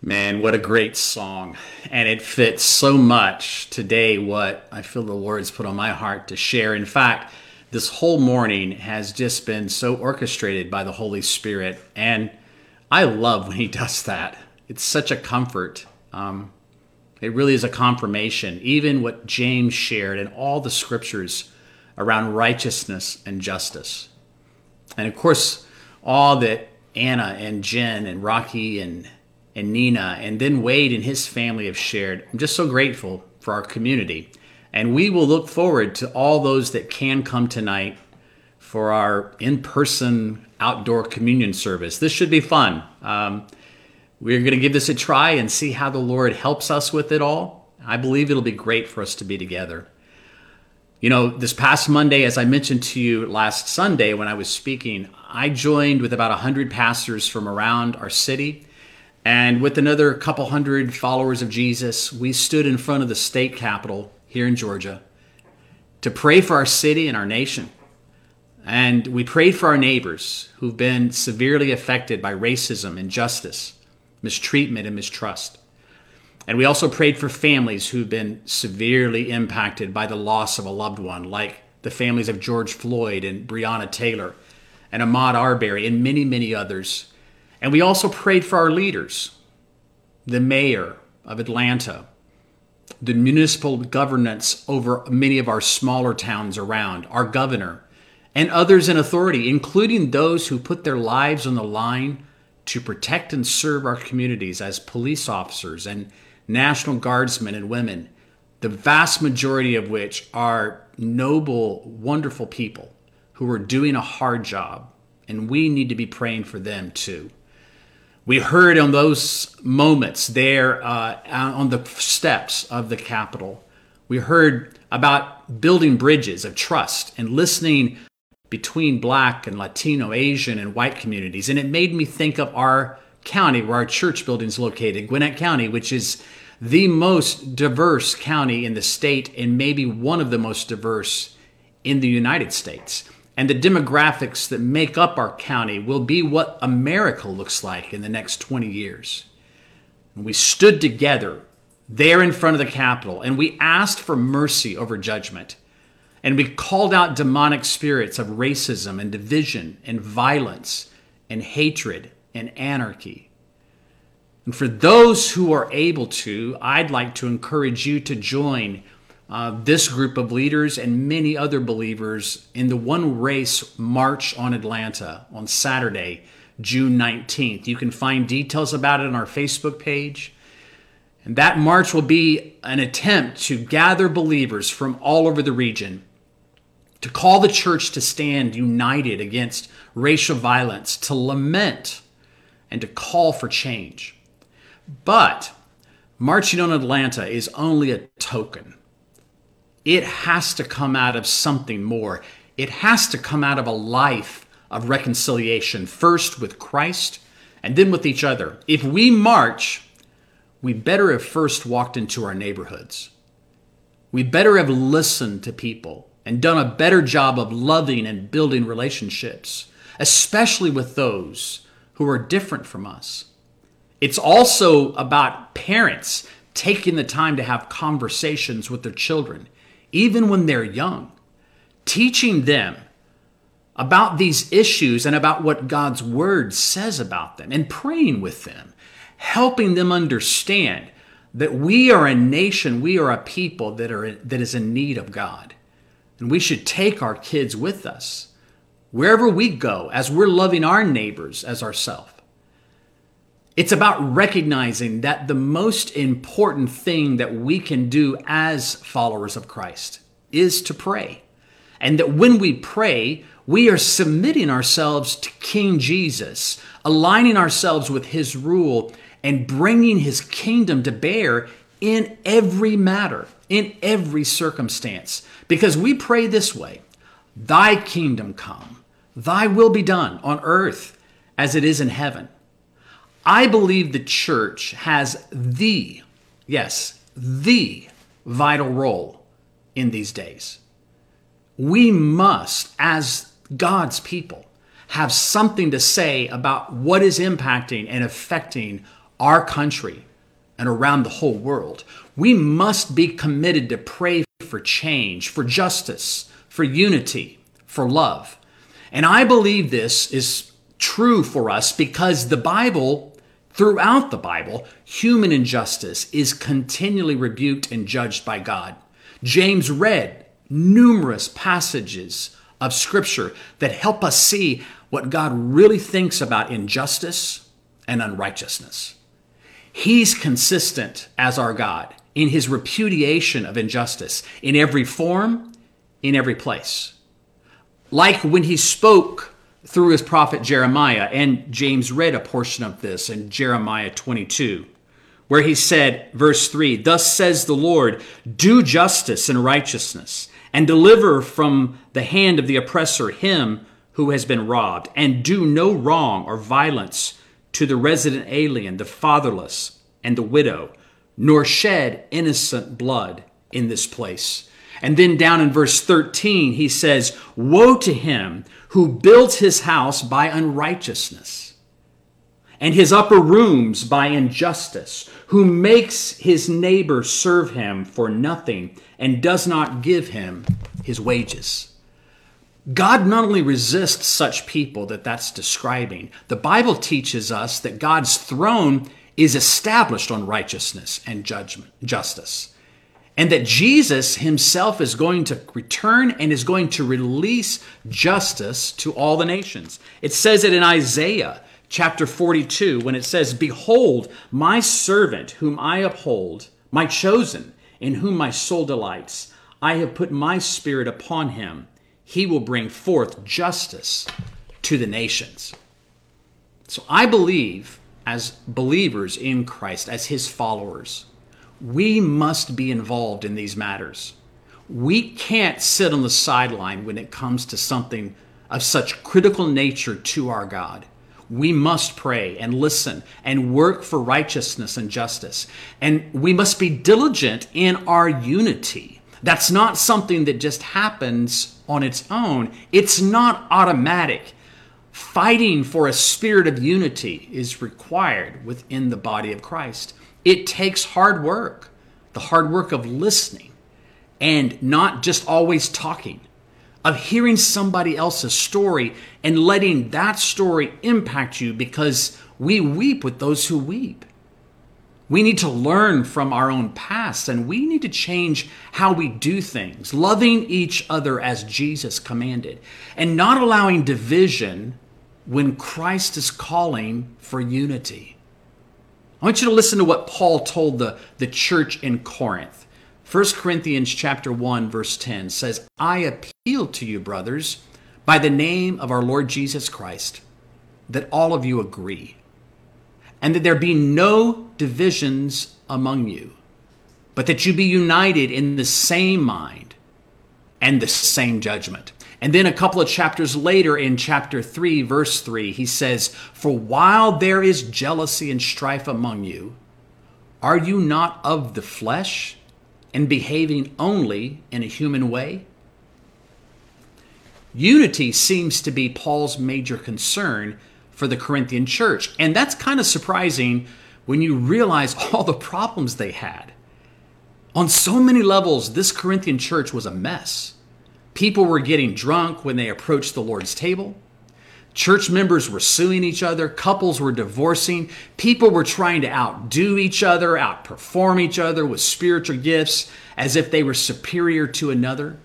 Man, what a great song. And it fits so much today what I feel the Lord's put on my heart to share. In fact, this whole morning has just been so orchestrated by the Holy Spirit. And I love when He does that. It's such a comfort. Um, it really is a confirmation. Even what James shared in all the scriptures around righteousness and justice. And of course, all that Anna and Jen and Rocky and and Nina, and then Wade and his family have shared. I'm just so grateful for our community. And we will look forward to all those that can come tonight for our in person outdoor communion service. This should be fun. Um, we're going to give this a try and see how the Lord helps us with it all. I believe it'll be great for us to be together. You know, this past Monday, as I mentioned to you last Sunday when I was speaking, I joined with about 100 pastors from around our city and with another couple hundred followers of Jesus, we stood in front of the state capitol here in Georgia to pray for our city and our nation. And we prayed for our neighbors who've been severely affected by racism, injustice, mistreatment, and mistrust. And we also prayed for families who've been severely impacted by the loss of a loved one, like the families of George Floyd and Breonna Taylor and Ahmaud Arbery and many, many others and we also prayed for our leaders, the mayor of Atlanta, the municipal governance over many of our smaller towns around, our governor, and others in authority, including those who put their lives on the line to protect and serve our communities as police officers and National Guardsmen and women, the vast majority of which are noble, wonderful people who are doing a hard job, and we need to be praying for them too. We heard on those moments there uh, on the steps of the Capitol, we heard about building bridges of trust and listening between Black and Latino, Asian, and white communities. And it made me think of our county where our church building is located, Gwinnett County, which is the most diverse county in the state and maybe one of the most diverse in the United States and the demographics that make up our county will be what America looks like in the next 20 years. And we stood together there in front of the Capitol and we asked for mercy over judgment. And we called out demonic spirits of racism and division and violence and hatred and anarchy. And for those who are able to, I'd like to encourage you to join uh, this group of leaders and many other believers in the One Race March on Atlanta on Saturday, June 19th. You can find details about it on our Facebook page. And that march will be an attempt to gather believers from all over the region to call the church to stand united against racial violence, to lament, and to call for change. But marching on Atlanta is only a token it has to come out of something more. It has to come out of a life of reconciliation, first with Christ and then with each other. If we march, we better have first walked into our neighborhoods. We better have listened to people and done a better job of loving and building relationships, especially with those who are different from us. It's also about parents taking the time to have conversations with their children even when they're young, teaching them about these issues and about what God's word says about them and praying with them, helping them understand that we are a nation, we are a people that are that is in need of God. And we should take our kids with us wherever we go as we're loving our neighbors as ourselves. It's about recognizing that the most important thing that we can do as followers of Christ is to pray. And that when we pray, we are submitting ourselves to King Jesus, aligning ourselves with his rule, and bringing his kingdom to bear in every matter, in every circumstance. Because we pray this way Thy kingdom come, thy will be done on earth as it is in heaven. I believe the church has the, yes, the vital role in these days. We must, as God's people, have something to say about what is impacting and affecting our country and around the whole world. We must be committed to pray for change, for justice, for unity, for love. And I believe this is true for us because the Bible, throughout the Bible, human injustice is continually rebuked and judged by God. James read numerous passages of Scripture that help us see what God really thinks about injustice and unrighteousness. He's consistent as our God in his repudiation of injustice in every form, in every place. Like when he spoke through his prophet Jeremiah, and James read a portion of this in Jeremiah 22, where he said, verse 3 Thus says the Lord, do justice and righteousness, and deliver from the hand of the oppressor him who has been robbed, and do no wrong or violence to the resident alien, the fatherless, and the widow, nor shed innocent blood in this place. And then down in verse 13, he says, Woe to him who builds his house by unrighteousness, and his upper rooms by injustice, who makes his neighbor serve him for nothing and does not give him his wages. God not only resists such people that that's describing, the Bible teaches us that God's throne is established on righteousness and judgment, justice. And that Jesus himself is going to return and is going to release justice to all the nations. It says it in Isaiah chapter 42 when it says, Behold, my servant whom I uphold, my chosen, in whom my soul delights. I have put my spirit upon him he will bring forth justice to the nations. So I believe, as believers in Christ, as his followers, we must be involved in these matters. We can't sit on the sideline when it comes to something of such critical nature to our God. We must pray and listen and work for righteousness and justice. And we must be diligent in our unity that's not something that just happens on its own. It's not automatic. Fighting for a spirit of unity is required within the body of Christ. It takes hard work, the hard work of listening and not just always talking, of hearing somebody else's story and letting that story impact you because we weep with those who weep. We need to learn from our own past and we need to change how we do things, loving each other as Jesus commanded, and not allowing division when Christ is calling for unity. I want you to listen to what Paul told the, the church in Corinth. 1 Corinthians chapter 1 verse 10 says, "I appeal to you brothers by the name of our Lord Jesus Christ that all of you agree and that there be no divisions among you, but that you be united in the same mind and the same judgment. And then a couple of chapters later, in chapter 3, verse 3, he says, For while there is jealousy and strife among you, are you not of the flesh and behaving only in a human way? Unity seems to be Paul's major concern for the Corinthian church. And that's kind of surprising when you realize all the problems they had. On so many levels, this Corinthian church was a mess. People were getting drunk when they approached the Lord's table. Church members were suing each other. Couples were divorcing. People were trying to outdo each other, outperform each other with spiritual gifts as if they were superior to another.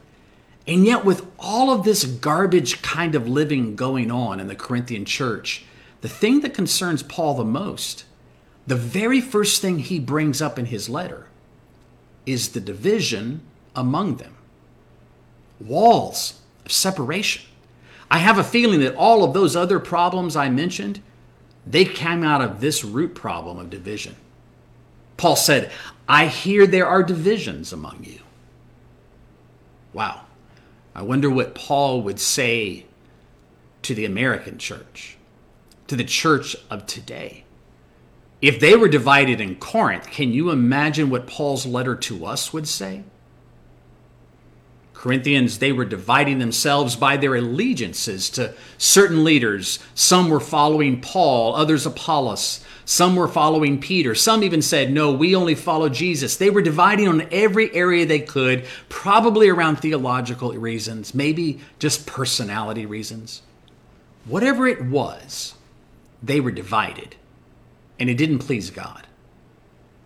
And yet, with all of this garbage kind of living going on in the Corinthian church, the thing that concerns Paul the most, the very first thing he brings up in his letter, is the division among them. Walls of separation. I have a feeling that all of those other problems I mentioned, they came out of this root problem of division. Paul said, I hear there are divisions among you. Wow. I wonder what Paul would say to the American church, to the church of today. If they were divided in Corinth, can you imagine what Paul's letter to us would say? Corinthians, they were dividing themselves by their allegiances to certain leaders. Some were following Paul, others Apollos. Some were following Peter. Some even said, no, we only follow Jesus. They were dividing on every area they could, probably around theological reasons, maybe just personality reasons. Whatever it was, they were divided, and it didn't please God.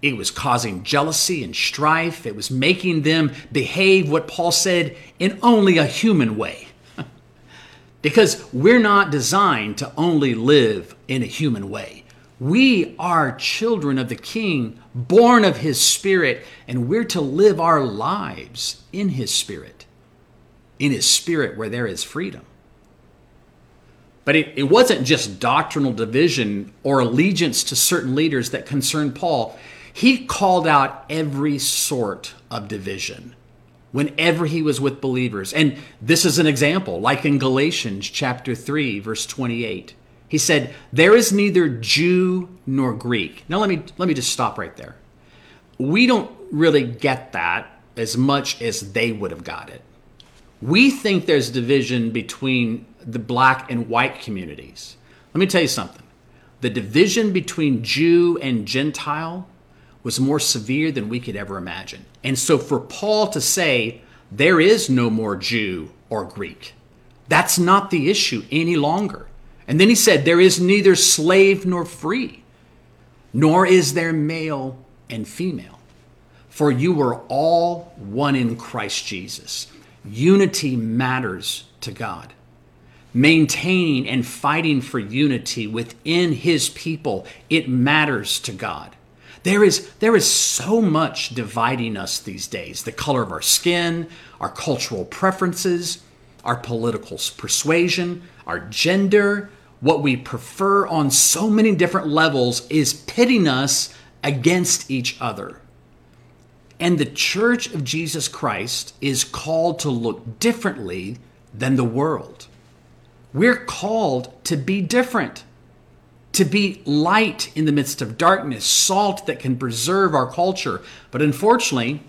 It was causing jealousy and strife. It was making them behave what Paul said in only a human way. because we're not designed to only live in a human way. We are children of the King, born of His Spirit, and we're to live our lives in His Spirit, in His Spirit where there is freedom. But it, it wasn't just doctrinal division or allegiance to certain leaders that concerned Paul. He called out every sort of division whenever he was with believers. And this is an example, like in Galatians chapter 3, verse 28. He said, There is neither Jew nor Greek. Now let me let me just stop right there. We don't really get that as much as they would have got it. We think there's division between the black and white communities. Let me tell you something. The division between Jew and Gentile was more severe than we could ever imagine. And so for Paul to say, there is no more Jew or Greek, that's not the issue any longer. And then he said, There is neither slave nor free, nor is there male and female, for you are all one in Christ Jesus. Unity matters to God. Maintaining and fighting for unity within his people, it matters to God. There is, there is so much dividing us these days the color of our skin, our cultural preferences, our political persuasion, our gender, what we prefer on so many different levels is pitting us against each other. And the church of Jesus Christ is called to look differently than the world. We're called to be different, to be light in the midst of darkness, salt that can preserve our culture. But unfortunately,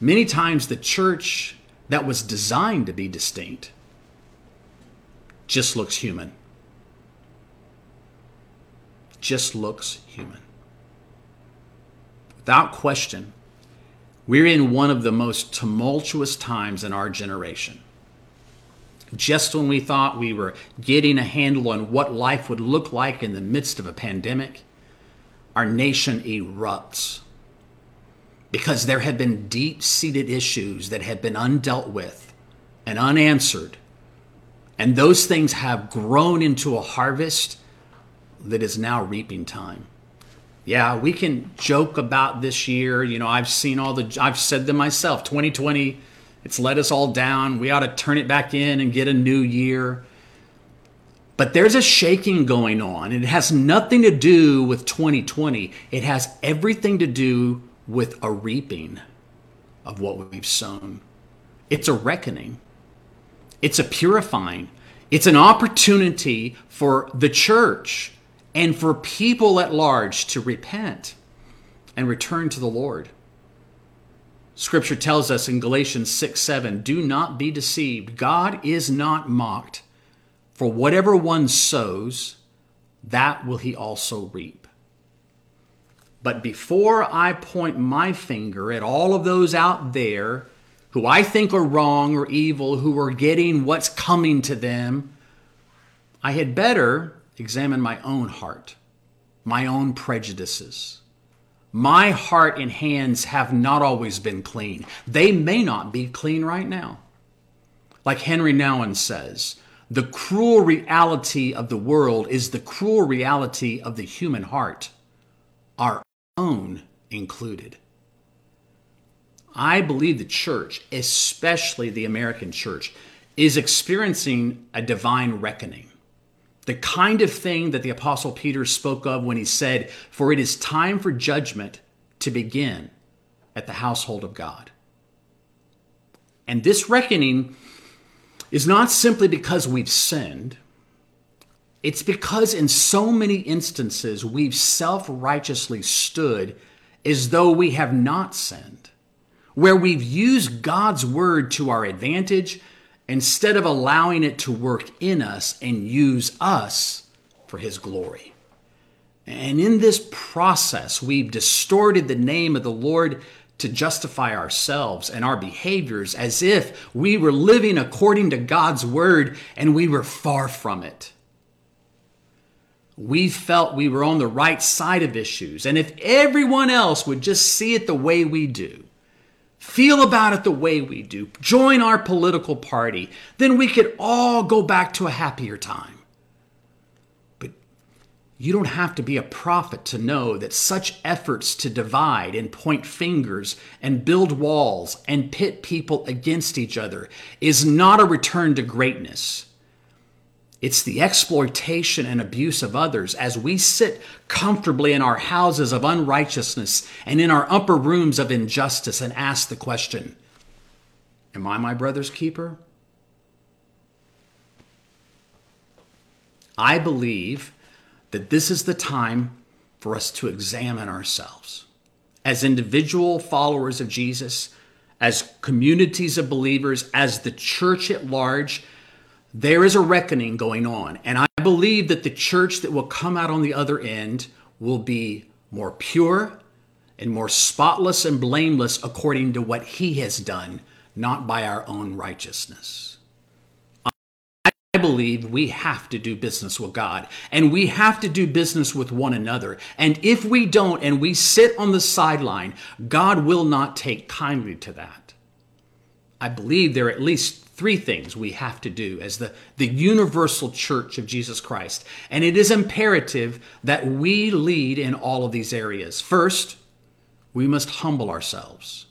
many times the church that was designed to be distinct just looks human just looks human. Without question, we're in one of the most tumultuous times in our generation. Just when we thought we were getting a handle on what life would look like in the midst of a pandemic, our nation erupts because there have been deep seated issues that have been undealt with and unanswered. And those things have grown into a harvest that is now reaping time. Yeah, we can joke about this year. You know, I've seen all the, I've said them myself 2020, it's let us all down. We ought to turn it back in and get a new year. But there's a shaking going on. It has nothing to do with 2020, it has everything to do with a reaping of what we've sown. It's a reckoning, it's a purifying, it's an opportunity for the church and for people at large to repent and return to the Lord. Scripture tells us in Galatians 6 7, do not be deceived. God is not mocked. For whatever one sows, that will he also reap. But before I point my finger at all of those out there who I think are wrong or evil, who are getting what's coming to them, I had better examine my own heart, my own prejudices. My heart and hands have not always been clean. They may not be clean right now. Like Henri Nouwen says, the cruel reality of the world is the cruel reality of the human heart, our own included. I believe the church, especially the American church, is experiencing a divine reckoning the kind of thing that the Apostle Peter spoke of when he said, For it is time for judgment to begin at the household of God. And this reckoning is not simply because we've sinned, it's because in so many instances we've self righteously stood as though we have not sinned, where we've used God's word to our advantage instead of allowing it to work in us and use us for His glory. And in this process, we've distorted the name of the Lord to justify ourselves and our behaviors as if we were living according to God's word and we were far from it. We felt we were on the right side of issues, and if everyone else would just see it the way we do, feel about it the way we do, join our political party, then we could all go back to a happier time. But you don't have to be a prophet to know that such efforts to divide and point fingers and build walls and pit people against each other is not a return to greatness. It's the exploitation and abuse of others as we sit comfortably in our houses of unrighteousness and in our upper rooms of injustice and ask the question Am I my brother's keeper? I believe that this is the time for us to examine ourselves as individual followers of Jesus, as communities of believers, as the church at large. There is a reckoning going on. And I believe that the church that will come out on the other end will be more pure and more spotless and blameless according to what he has done, not by our own righteousness. I believe we have to do business with God and we have to do business with one another. And if we don't and we sit on the sideline, God will not take kindly to that. I believe there are at least three things we have to do as the, the universal church of Jesus Christ. And it is imperative that we lead in all of these areas. First, we must humble ourselves.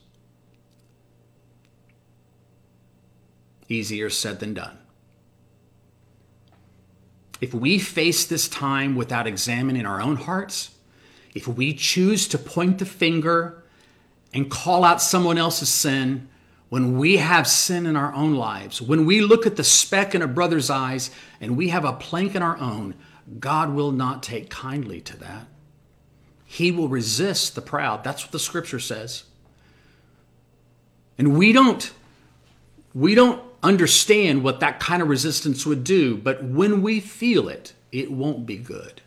Easier said than done. If we face this time without examining our own hearts, if we choose to point the finger and call out someone else's sin, when we have sin in our own lives, when we look at the speck in a brother's eyes and we have a plank in our own, God will not take kindly to that. He will resist the proud. That's what the scripture says. And we don't we don't understand what that kind of resistance would do, but when we feel it, it won't be good.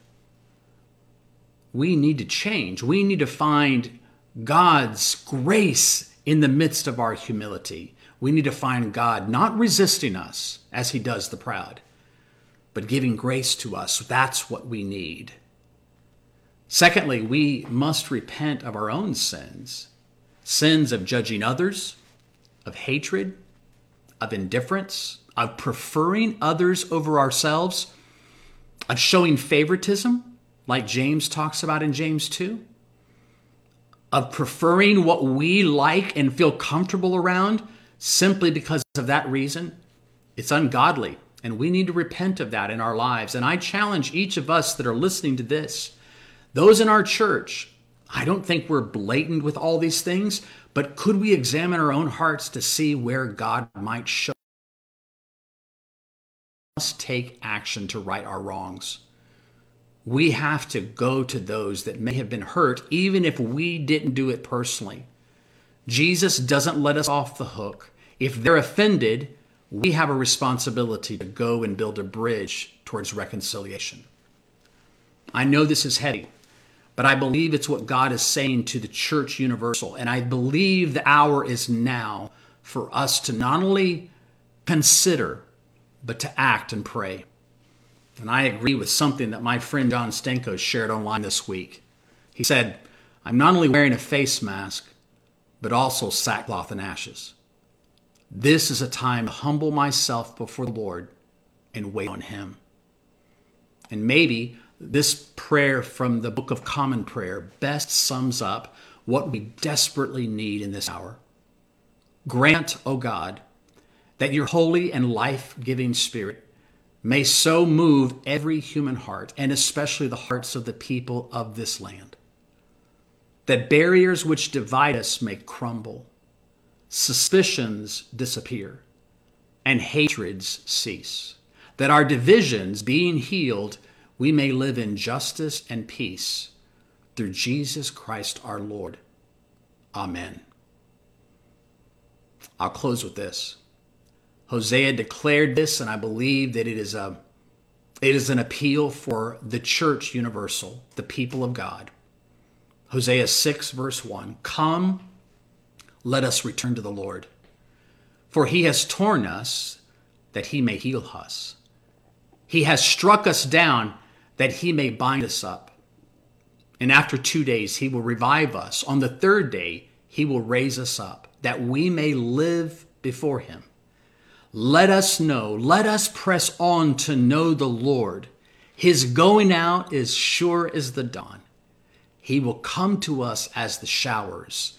We need to change. We need to find God's grace in the midst of our humility. We need to find God not resisting us as he does the proud, but giving grace to us. That's what we need. Secondly, we must repent of our own sins sins of judging others, of hatred, of indifference, of preferring others over ourselves, of showing favoritism, like James talks about in James 2, of preferring what we like and feel comfortable around simply because of that reason. It's ungodly, and we need to repent of that in our lives. And I challenge each of us that are listening to this, those in our church, I don't think we're blatant with all these things, but could we examine our own hearts to see where God might show us take action to right our wrongs? We have to go to those that may have been hurt, even if we didn't do it personally. Jesus doesn't let us off the hook. If they're offended, we have a responsibility to go and build a bridge towards reconciliation. I know this is heavy. But I believe it's what God is saying to the church universal. And I believe the hour is now for us to not only consider, but to act and pray. And I agree with something that my friend John Stenko shared online this week. He said, I'm not only wearing a face mask, but also sackcloth and ashes. This is a time to humble myself before the Lord and wait on Him. And maybe this prayer from the Book of Common Prayer best sums up what we desperately need in this hour. Grant, O God, that your holy and life giving spirit may so move every human heart, and especially the hearts of the people of this land, that barriers which divide us may crumble, suspicions disappear, and hatreds cease, that our divisions, being healed, we may live in justice and peace through Jesus Christ our Lord. Amen. I'll close with this. Hosea declared this, and I believe that it is a, It is an appeal for the church universal, the people of God. Hosea 6, verse 1 Come, let us return to the Lord. For he has torn us that he may heal us. He has struck us down that he may bind us up. And after two days, he will revive us. On the third day, he will raise us up, that we may live before him. Let us know, let us press on to know the Lord. His going out is sure as the dawn. He will come to us as the showers,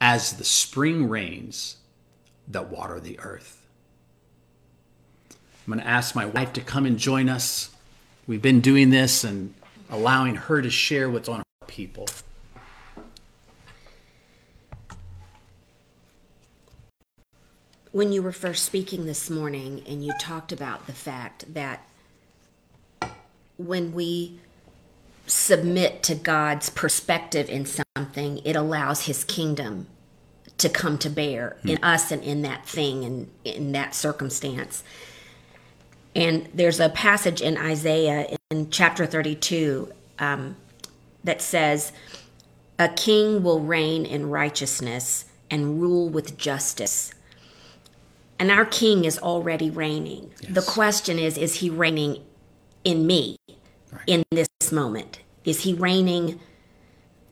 as the spring rains that water the earth. I'm going to ask my wife to come and join us. We've been doing this and allowing her to share what's on her people. When you were first speaking this morning and you talked about the fact that when we submit to God's perspective in something, it allows his kingdom to come to bear in hmm. us and in that thing and in that circumstance. And there's a passage in Isaiah in chapter 32 um, that says, A king will reign in righteousness and rule with justice. And our king is already reigning. Yes. The question is, is he reigning in me right. in this moment? Is he reigning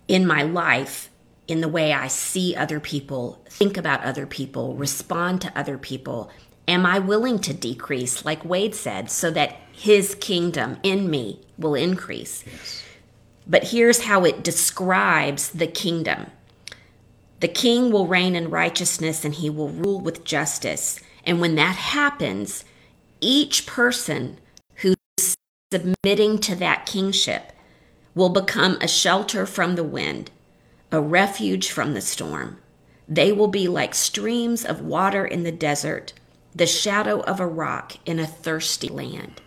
in my life in the way I see other people, think about other people, respond to other people? Am I willing to decrease, like Wade said, so that his kingdom in me will increase? Yes. But here's how it describes the kingdom the king will reign in righteousness and he will rule with justice. And when that happens, each person who's submitting to that kingship will become a shelter from the wind, a refuge from the storm. They will be like streams of water in the desert, the shadow of a rock in a thirsty land.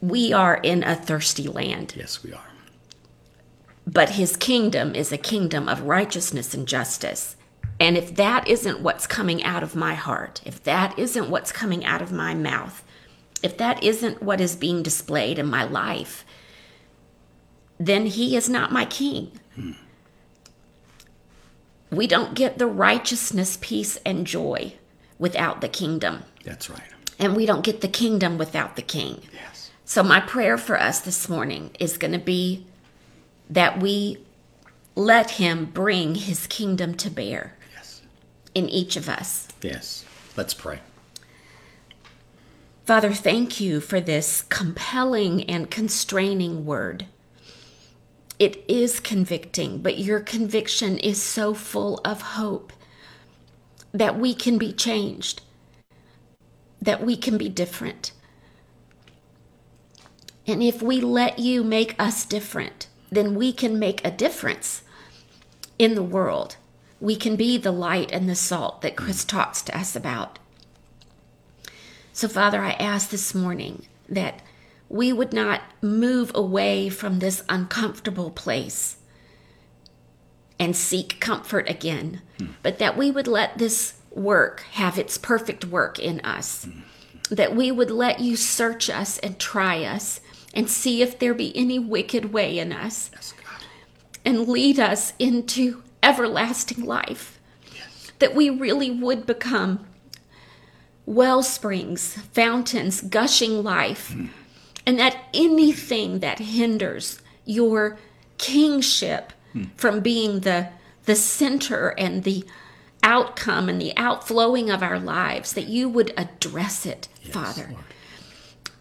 We are in a thirsty land. Yes, we are. But his kingdom is a kingdom of righteousness and justice. And if that isn't what's coming out of my heart, if that isn't what's coming out of my mouth, if that isn't what is being displayed in my life, then he is not my king. Hmm. We don't get the righteousness, peace, and joy without the kingdom. That's right. And we don't get the kingdom without the king. Yes. So, my prayer for us this morning is going to be that we let him bring his kingdom to bear yes. in each of us. Yes. Let's pray. Father, thank you for this compelling and constraining word. It is convicting, but your conviction is so full of hope that we can be changed, that we can be different. And if we let you make us different, then we can make a difference in the world. We can be the light and the salt that Chris talks to us about. So, Father, I ask this morning that we would not move away from this uncomfortable place and seek comfort again, hmm. but that we would let this work have its perfect work in us. Hmm. That we would let you search us and try us and see if there be any wicked way in us yes, and lead us into everlasting life. Yes. That we really would become well springs, fountains, gushing life, mm. and that anything that hinders your kingship mm. from being the the center and the outcome and the outflowing of our lives, that you would address it, yes, Father. Lord.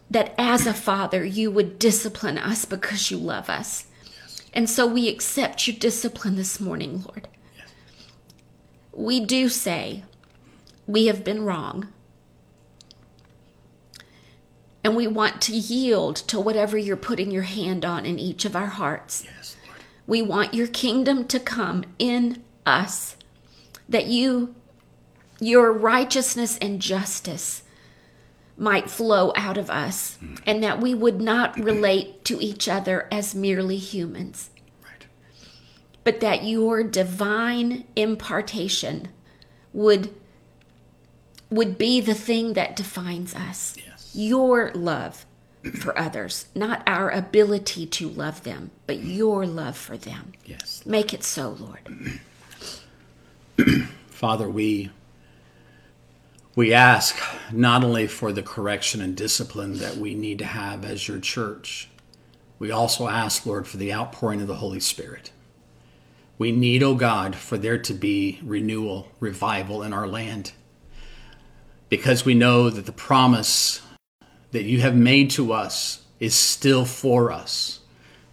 That as a father, you would discipline us because you love us. Yes. And so we accept your discipline this morning, Lord. Yes. We do say we have been wrong. And we want to yield to whatever you're putting your hand on in each of our hearts. Yes. We want your kingdom to come in us, that you, your righteousness and justice might flow out of us, mm. and that we would not relate to each other as merely humans. Right. But that your divine impartation would would be the thing that defines us. Yes. Your love for others, not our ability to love them, but your love for them. Yes. Make it so, Lord. Father, we we ask not only for the correction and discipline that we need to have as your church, we also ask, Lord, for the outpouring of the Holy Spirit. We need, O oh God, for there to be renewal, revival in our land. Because we know that the promise that you have made to us is still for us.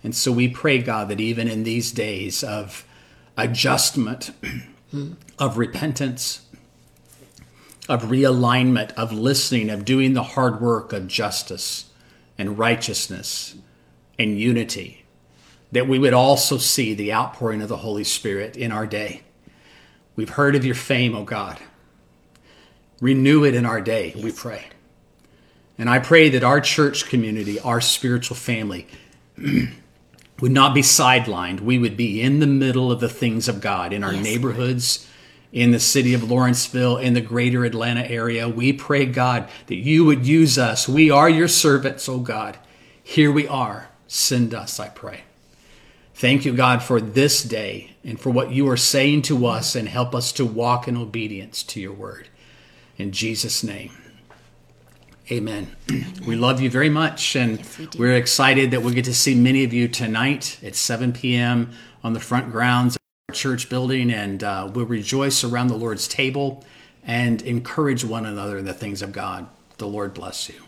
And so we pray, God, that even in these days of adjustment, of repentance, of realignment, of listening, of doing the hard work of justice and righteousness and unity, that we would also see the outpouring of the Holy Spirit in our day. We've heard of your fame, O oh God. Renew it in our day, yes. we pray. And I pray that our church community, our spiritual family, would not be sidelined. We would be in the middle of the things of God in our yes, neighborhoods, in the city of Lawrenceville, in the greater Atlanta area. We pray, God, that you would use us. We are your servants, oh God. Here we are. Send us, I pray. Thank you, God, for this day and for what you are saying to us and help us to walk in obedience to your word. In Jesus' name. Amen. We love you very much, and yes, we are excited that we'll get to see many of you tonight at 7 p.m. on the front grounds church building, and uh, we'll rejoice around the Lord's table and encourage one another in the things of God. The Lord bless you.